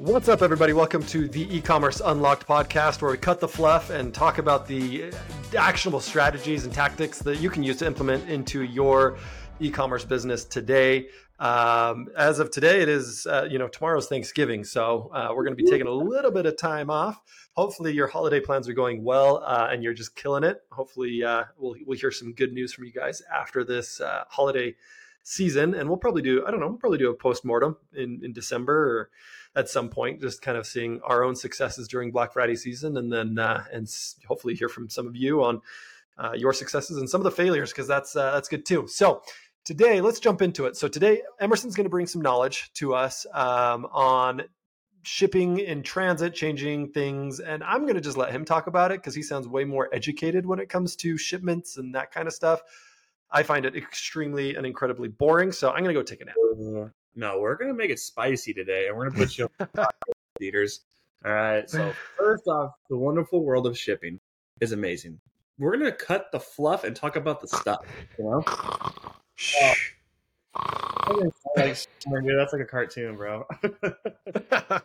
What's up, everybody? Welcome to the e-commerce unlocked podcast, where we cut the fluff and talk about the actionable strategies and tactics that you can use to implement into your e-commerce business today. Um, as of today, it is uh, you know tomorrow's Thanksgiving, so uh, we're going to be taking a little bit of time off. Hopefully, your holiday plans are going well uh, and you're just killing it. Hopefully, uh, we'll we'll hear some good news from you guys after this uh, holiday season, and we'll probably do I don't know we'll probably do a post mortem in in December or at some point, just kind of seeing our own successes during Black Friday season, and then uh, and hopefully hear from some of you on uh, your successes and some of the failures because that's uh, that's good too. So today, let's jump into it. So today, Emerson's going to bring some knowledge to us um, on shipping in transit, changing things, and I'm going to just let him talk about it because he sounds way more educated when it comes to shipments and that kind of stuff. I find it extremely and incredibly boring. So I'm going to go take a nap. No, we're gonna make it spicy today, and we're gonna put you on theaters. All right. So first off, the wonderful world of shipping is amazing. We're gonna cut the fluff and talk about the stuff. You know. Oh, dude, that's like a cartoon, bro.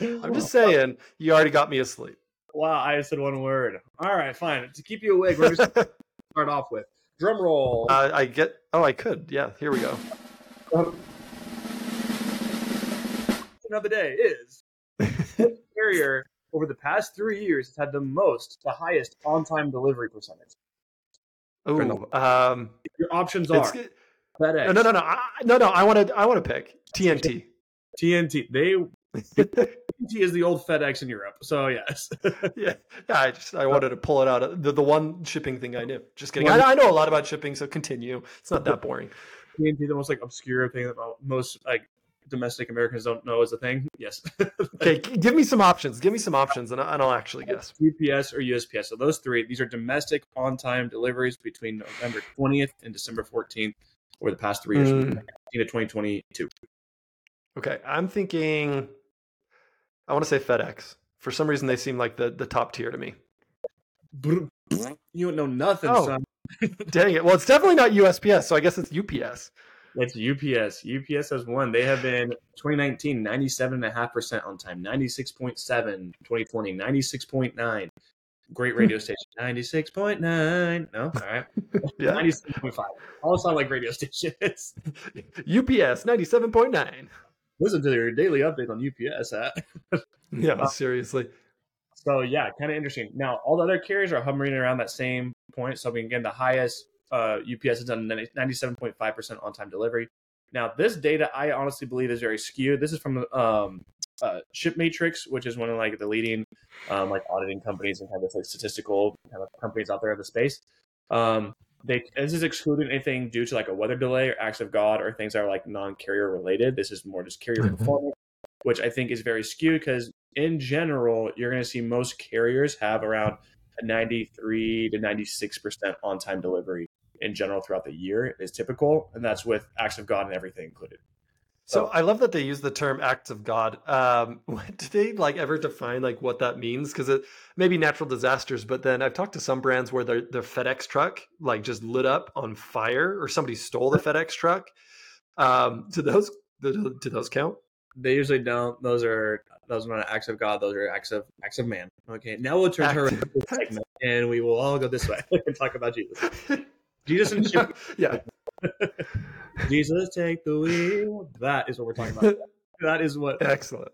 I'm just saying, you already got me asleep. Wow, I just said one word. All right, fine. To keep you awake, we're just start off with drum roll. Uh, I get. Oh, I could. Yeah, here we go. Um, of day is carrier over the past three years has had the most, the highest on-time delivery percentage. Oh, um, your options are FedEx. No, no, no, no, I, no, no. I want to, I want to pick TNT. TNT. They TNT is the old FedEx in Europe. So yes, yeah, yeah. I just I wanted to pull it out. The the one shipping thing I knew. Just kidding. I, I know a lot about shipping, so continue. It's not that boring. TNT, the most like obscure thing that most like domestic Americans don't know is a thing. Yes. okay, give me some options. Give me some options, and I'll actually guess. UPS or USPS. So those three. These are domestic on-time deliveries between November 20th and December 14th, over the past three years, mm. to 2022. Okay, I'm thinking. I want to say FedEx. For some reason, they seem like the the top tier to me. You don't know nothing, oh, son. dang it! Well, it's definitely not USPS, so I guess it's UPS. It's UPS. UPS has won. They have been 2019 97.5% on time, 96.7, 2020 96.9. Great radio station, 96.9. No, all right. yeah. 96.5. All sound like radio stations. UPS 97.9. Listen to their daily update on UPS. At. yeah, uh, seriously. So, yeah, kind of interesting. Now, all the other carriers are hovering around that same point. So, again, the highest uh, UPS has done 97.5% on time delivery. Now, this data I honestly believe is very skewed. This is from um, uh, ShipMatrix, which is one of like the leading um, like auditing companies and kind of like statistical kind of companies out there in the space. Um, they this is excluding anything due to like a weather delay or acts of God or things that are like non-carrier related. This is more just carrier mm-hmm. performance, which I think is very skewed because in general, you're going to see most carriers have around a 93 to 96 percent on-time delivery in general throughout the year is typical, and that's with acts of God and everything included. So I love that they use the term acts of God. Um, do they like ever define like what that means? Because it may be natural disasters, but then I've talked to some brands where their their FedEx truck like just lit up on fire, or somebody stole the FedEx truck. Um, do those do, do those count? They usually don't. Those are those are not acts of God. Those are acts of acts of man. Okay, now we'll turn her segment, and we will all go this way and talk about Jesus. Jesus and yeah. Jesus, take the wheel. That is what we're talking about. That is what. Excellent.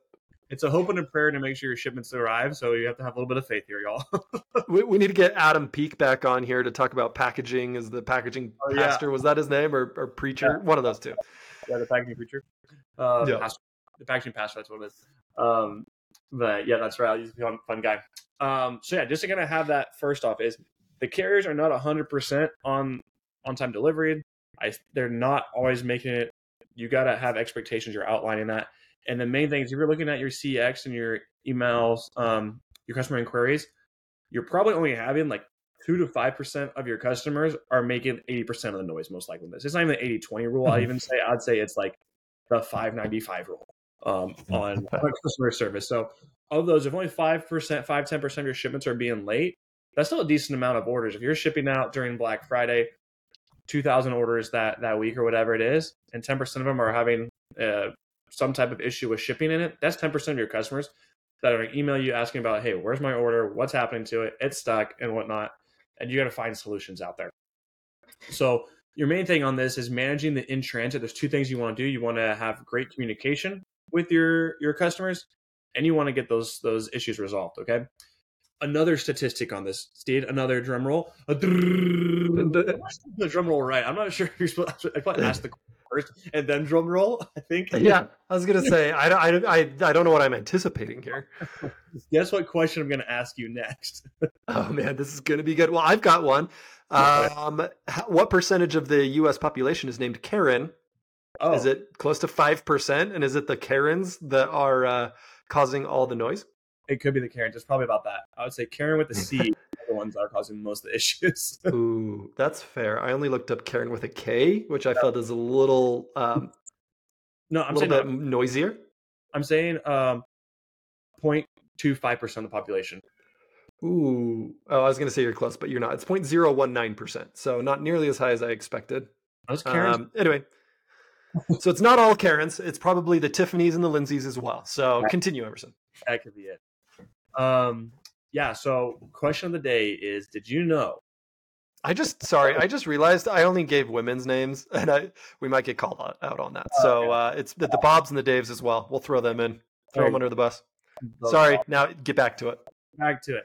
It's a hope and a prayer to make sure your shipments arrive. So you have to have a little bit of faith here, y'all. we, we, need to get Adam Peak back on here to talk about packaging. Is the packaging oh, pastor? Yeah. Was that his name or, or preacher? Yeah. One of those two. Yeah, the packaging preacher. Uh, yeah. Pastor, the packaging pastor. That's what it is. Um, but yeah, that's right. He's a fun, fun guy. Um, so yeah, just to kind of have that first off is the carriers are not 100% on on time delivery. I, they're not always making it. You got to have expectations. You're outlining that. And the main thing is if you're looking at your CX and your emails, um, your customer inquiries, you're probably only having like two to five percent of your customers are making 80% of the noise most likely this. It's not even the 80 20 rule. I mm-hmm. even say I'd say it's like the 595 rule um, on customer service. So of those, if only five percent, five, 10% of your shipments are being late, that's still a decent amount of orders. If you're shipping out during Black Friday, 2,000 orders that that week or whatever it is, and 10% of them are having uh, some type of issue with shipping in it, that's 10% of your customers that are email you asking about, hey, where's my order? What's happening to it? It's stuck and whatnot. And you got to find solutions out there. So your main thing on this is managing the in transit. There's two things you want to do. You want to have great communication with your your customers, and you want to get those those issues resolved. Okay. Another statistic on this, Steve. Another drum roll. The drum roll, right? I'm not sure if you're supposed. I probably ask the first and then drum roll. I think. Yeah, I was gonna say I don't I, I, I don't know what I'm anticipating here. Guess what question I'm gonna ask you next? oh man, this is gonna be good. Well, I've got one. Um, what percentage of the U.S. population is named Karen? Oh. Is it close to five percent? And is it the Karens that are uh, causing all the noise? It could be the Karens. It's probably about that. I would say Karen with a C are the ones that are causing most of the issues. Ooh, that's fair. I only looked up Karen with a K, which I felt is a little um, no, I'm a saying bit no. noisier. I'm saying um, 0.25 percent of the population. Ooh, oh, I was going to say you're close, but you're not. It's 0.019 percent, so not nearly as high as I expected. Those Karens. Um, anyway, so it's not all Karens. It's probably the Tiffany's and the Lindsays as well. So continue, Emerson. That could be it. Um, yeah. So, question of the day is: Did you know? I just sorry, I just realized I only gave women's names, and I we might get called out, out on that. Oh, so uh, it's the, the, Bobs and the Daves as well. We'll throw them in, throw them under the bus. Sorry. Now get back to it. Back to it.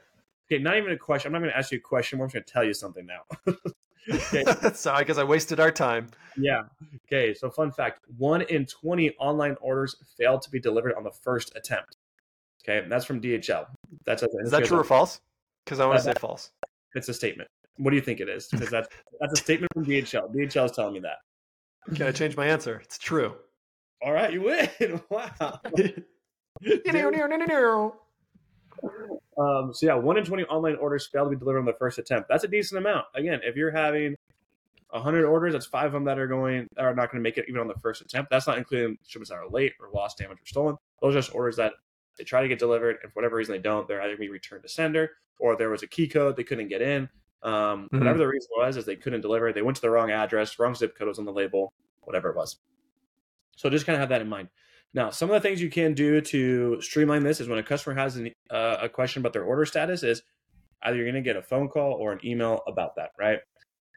Okay, not even a question. I'm not going to ask you a question. I'm just going to tell you something now. okay. Sorry, because I wasted our time. Yeah. Okay. So, fun fact: one in 20 online orders failed to be delivered on the first attempt. Okay, that's from DHL. That's a, is that true or false? Because I want to say false. It's a statement. What do you think it is? Because that's that's a statement from DHL. DHL is telling me that. Can I change my answer? It's true. All right, you win. Wow. um, so yeah, one in twenty online orders fail to be delivered on the first attempt. That's a decent amount. Again, if you're having hundred orders, that's five of them that are going that are not going to make it even on the first attempt. That's not including shipments that are late or lost, damaged, or stolen. Those are just orders that they try to get delivered, and for whatever reason they don't, they're either going to be returned to sender or there was a key code they couldn't get in. Um, mm-hmm. Whatever the reason was, is they couldn't deliver. They went to the wrong address, wrong zip code was on the label, whatever it was. So just kind of have that in mind. Now, some of the things you can do to streamline this is when a customer has an, uh, a question about their order status, is either you're going to get a phone call or an email about that, right?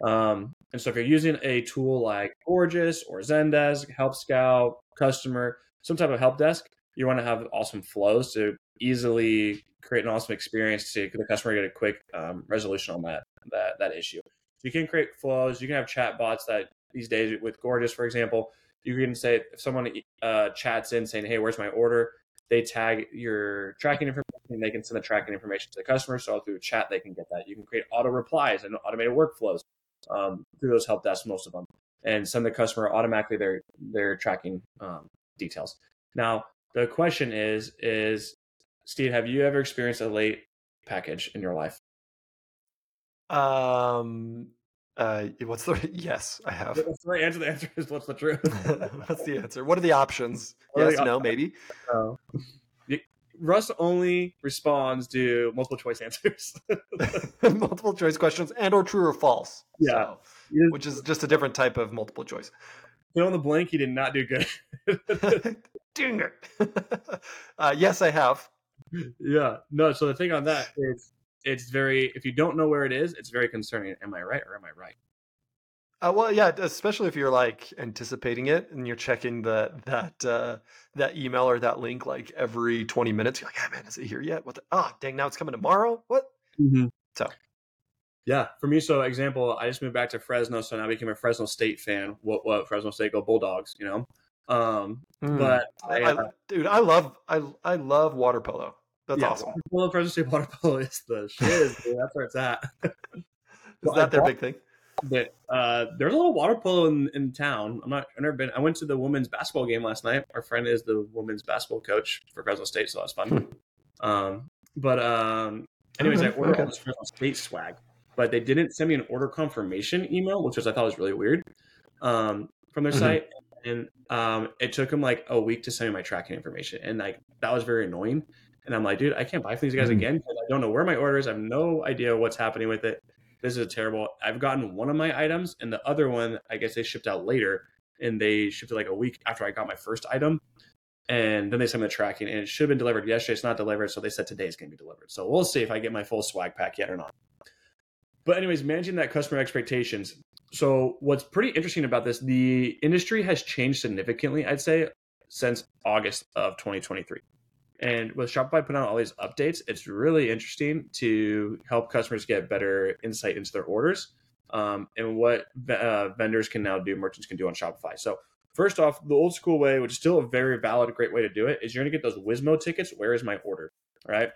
Um, and so if you're using a tool like Gorgias or Zendesk, Help Scout, Kustomer, some type of help desk, you want to have awesome flows to easily create an awesome experience to the customer get a quick um, resolution on that that that issue. You can create flows. You can have chat bots that these days with Gorgias, for example, you can say if someone uh, chats in saying, "Hey, where's my order?" They tag your tracking information. And they can send the tracking information to the customer. So through chat, they can get that. You can create auto replies and automated workflows um, through those help desks, most of them, and send the customer automatically their their tracking um, details. Now, the question is, is Steve, have you ever experienced a late package in your life? Um, uh, what's the yes? I have. What's the answer? The answer is what's the truth? what's the answer? What are the options? What yes, the, no, maybe. Oh. Russ only responds to multiple choice answers. multiple choice questions and or true or false. Yeah. So, which is just a different type of multiple choice. Fill in the blank, he did not do good. Dang it. uh, yes, I have. Yeah. No, so the thing on that is it's very if you don't know where it is, it's very concerning. Am I right or am I right? Uh, well, yeah, especially if you're like anticipating it and you're checking the that uh, that email or that link like every 20 minutes. You're like, "Ah, man, is it here yet? What? The, oh, dang! Now it's coming tomorrow. What?" Mm-hmm. So, yeah, for me, so example, I just moved back to Fresno, so now I became a Fresno State fan. What? What? Fresno State go Bulldogs, you know. Um, mm. but I, I, uh, dude, I love I I love water polo. That's yeah, awesome. Well, Fresno State water polo is the shiz. That's where it's at. is that their big thing? But uh, there's a little water polo in, in town. I'm not. I've never been. I went to the women's basketball game last night. Our friend is the women's basketball coach for Fresno State, so that's fun. Hmm. um, but um, anyways, I ordered okay. all this Fresno State swag, but they didn't send me an order confirmation email, which was I thought was really weird. Um, from their mm-hmm. site, and um, it took them like a week to send me my tracking information, and like that was very annoying. And I'm like, dude, I can't buy from these guys mm-hmm. again because I don't know where my order is. I have no idea what's happening with it. This is terrible. I've gotten one of my items, and the other one, I guess they shipped out later, and they shipped it like a week after I got my first item. and then they sent me the tracking, and it should have been delivered yesterday. It's not delivered, so they said today is going to be delivered. So we'll see if I get my full swag pack yet or not. But anyways, managing that customer expectations. So what's pretty interesting about this, the industry has changed significantly, I'd say, since August of 2023. And with Shopify putting out all these updates, it's really interesting to help customers get better insight into their orders um, and what uh, vendors can now do, merchants can do on Shopify. So First off, the old school way, which is still a very valid, great way to do it, is you're going to get those WISMO tickets. Where is my order? All right.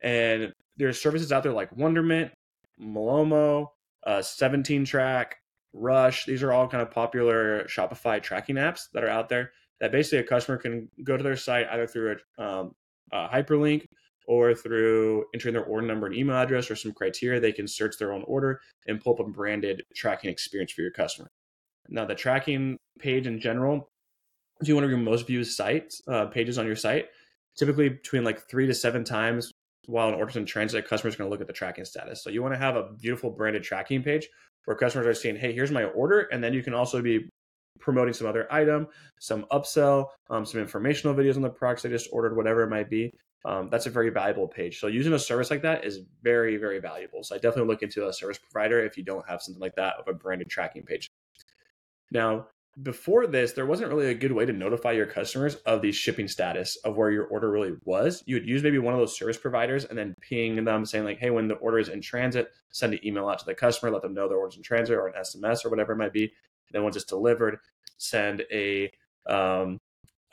And there's services out there like Wonderment, Malomo, uh, 17 Track, Rush. These are all kind of popular Shopify tracking apps that are out there that basically a customer can go to their site either through a, um, a hyperlink or through entering their order number and email address or some criteria. They can search their own order and pull up a branded tracking experience for your customer. Now, the tracking page in general, if you want to your most viewed sites, uh, pages on your site, typically between like three to seven times while an order's in transit, a customer's going to look at the tracking status. So you want to have a beautiful branded tracking page where customers are seeing, hey, here's my order. And then you can also be promoting some other item, some upsell, um, some informational videos on the products I just ordered, whatever it might be. Um, that's a very valuable page. So using a service like that is very, very valuable. So I definitely look into a service provider if you don't have something like that of a branded tracking page. Now, before this, there wasn't really a good way to notify your customers of the shipping status of where your order really was. You would use maybe one of those service providers and then ping them saying, like, hey, when the order is in transit, send an email out to the customer, let them know the order's in transit or an SMS or whatever it might be. Then once it's delivered, send a um,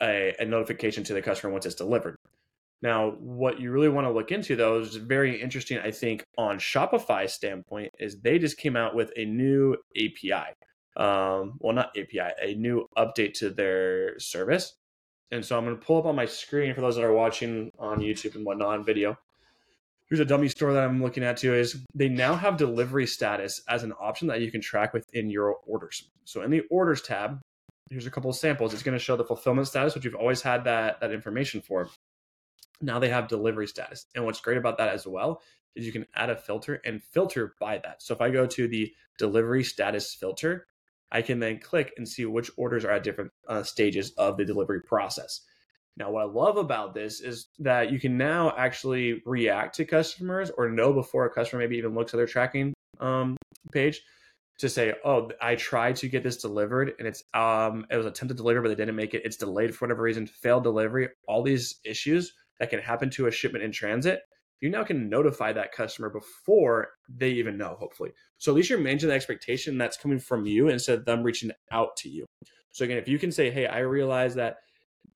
a, a notification to the customer once it's delivered. Now, what you really want to look into, though, is very interesting, I think, on Shopify standpoint, is they just came out with a new API um, well, not API, a new update to their service. And so I'm going to pull up on my screen for those that are watching on YouTube and whatnot video. Here's a dummy store that I'm looking at too is they now have delivery status as an option that you can track within your orders. So in the orders tab, here's a couple of samples. It's going to show the fulfillment status, which you've always had that, that information for. Now they have delivery status. And what's great about that as well is you can add a filter and filter by that. So if I go to the delivery status filter, I can then click and see which orders are at different uh, stages of the delivery process. Now, what I love about this is that you can now actually react to customers or know before a customer maybe even looks at their tracking um, page to say, "Oh, I tried to get this delivered and it's um it was attempted to deliver but they didn't make it. It's delayed for whatever reason, failed delivery. All these issues that can happen to a shipment in transit you now can notify that customer before they even know, hopefully. So at least you're managing the expectation that's coming from you instead of them reaching out to you. So again, if you can say, hey, I realize that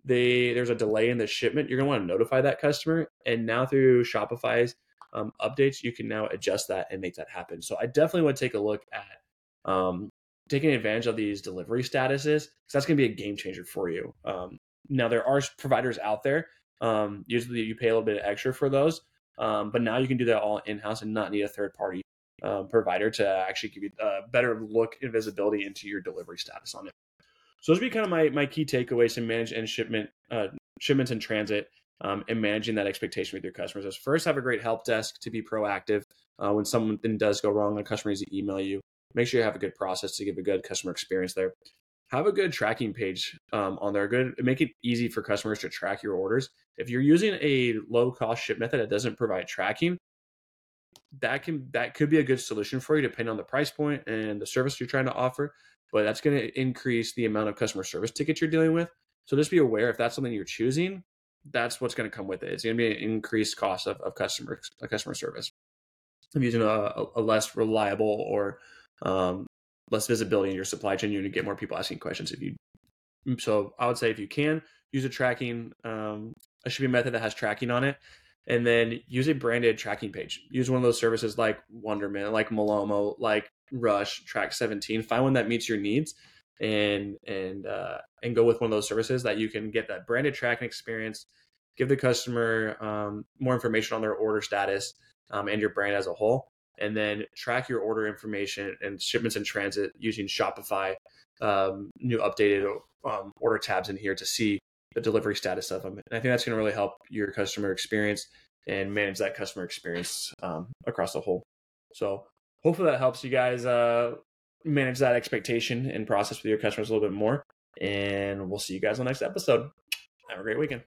they there's a delay in the shipment, you're gonna want to notify that customer. And now through Shopify's um, updates, you can now adjust that and make that happen. So I definitely would take a look at um, taking advantage of these delivery statuses because that's gonna be a game changer for you. Um, now there are providers out there. Um, usually you pay a little bit extra for those, um, but now you can do that all in house and not need a third party um, provider to actually give you a better look and visibility into your delivery status on it. So those would be kind of my, my key takeaways to manage and shipment uh, shipments in transit um, and managing that expectation with your customers. Is first have a great help desk to be proactive. Uh, when something does go wrong, a customer needs to email you. Make sure you have a good process to give a good customer experience there have a good tracking page um, on there. Good, make it easy for customers to track your orders. If you're using a low cost ship method that doesn't provide tracking, that can that could be a good solution for you depending on the price point and the service you're trying to offer. But that's going to increase the amount of customer service tickets you're dealing with. So just be aware if that's something you're choosing, that's what's going to come with it. It's going to be an increased cost of, of customer a customer service. I'm using a, a less reliable or um, less visibility in your supply chain. You're going to get more people asking questions if you. So I would say if you can use a tracking, um, a shipping method that has tracking on it, and then use a branded tracking page. Use one of those services like Wonderment, like Malomo, like Rush, Track 17. Find one that meets your needs, and and uh, and go with one of those services that you can get that branded tracking experience. Give the customer um, more information on their order status um, and your brand as a whole, and then track your order information and shipments in transit using Shopify um, new updated um, order tabs in here to see the delivery status of them. And I think that's going to really help your customer experience and manage that customer experience um, across the whole. So hopefully that helps you guys uh, manage that expectation and process with your customers a little bit more. And we'll see you guys on the next episode. Have a great weekend.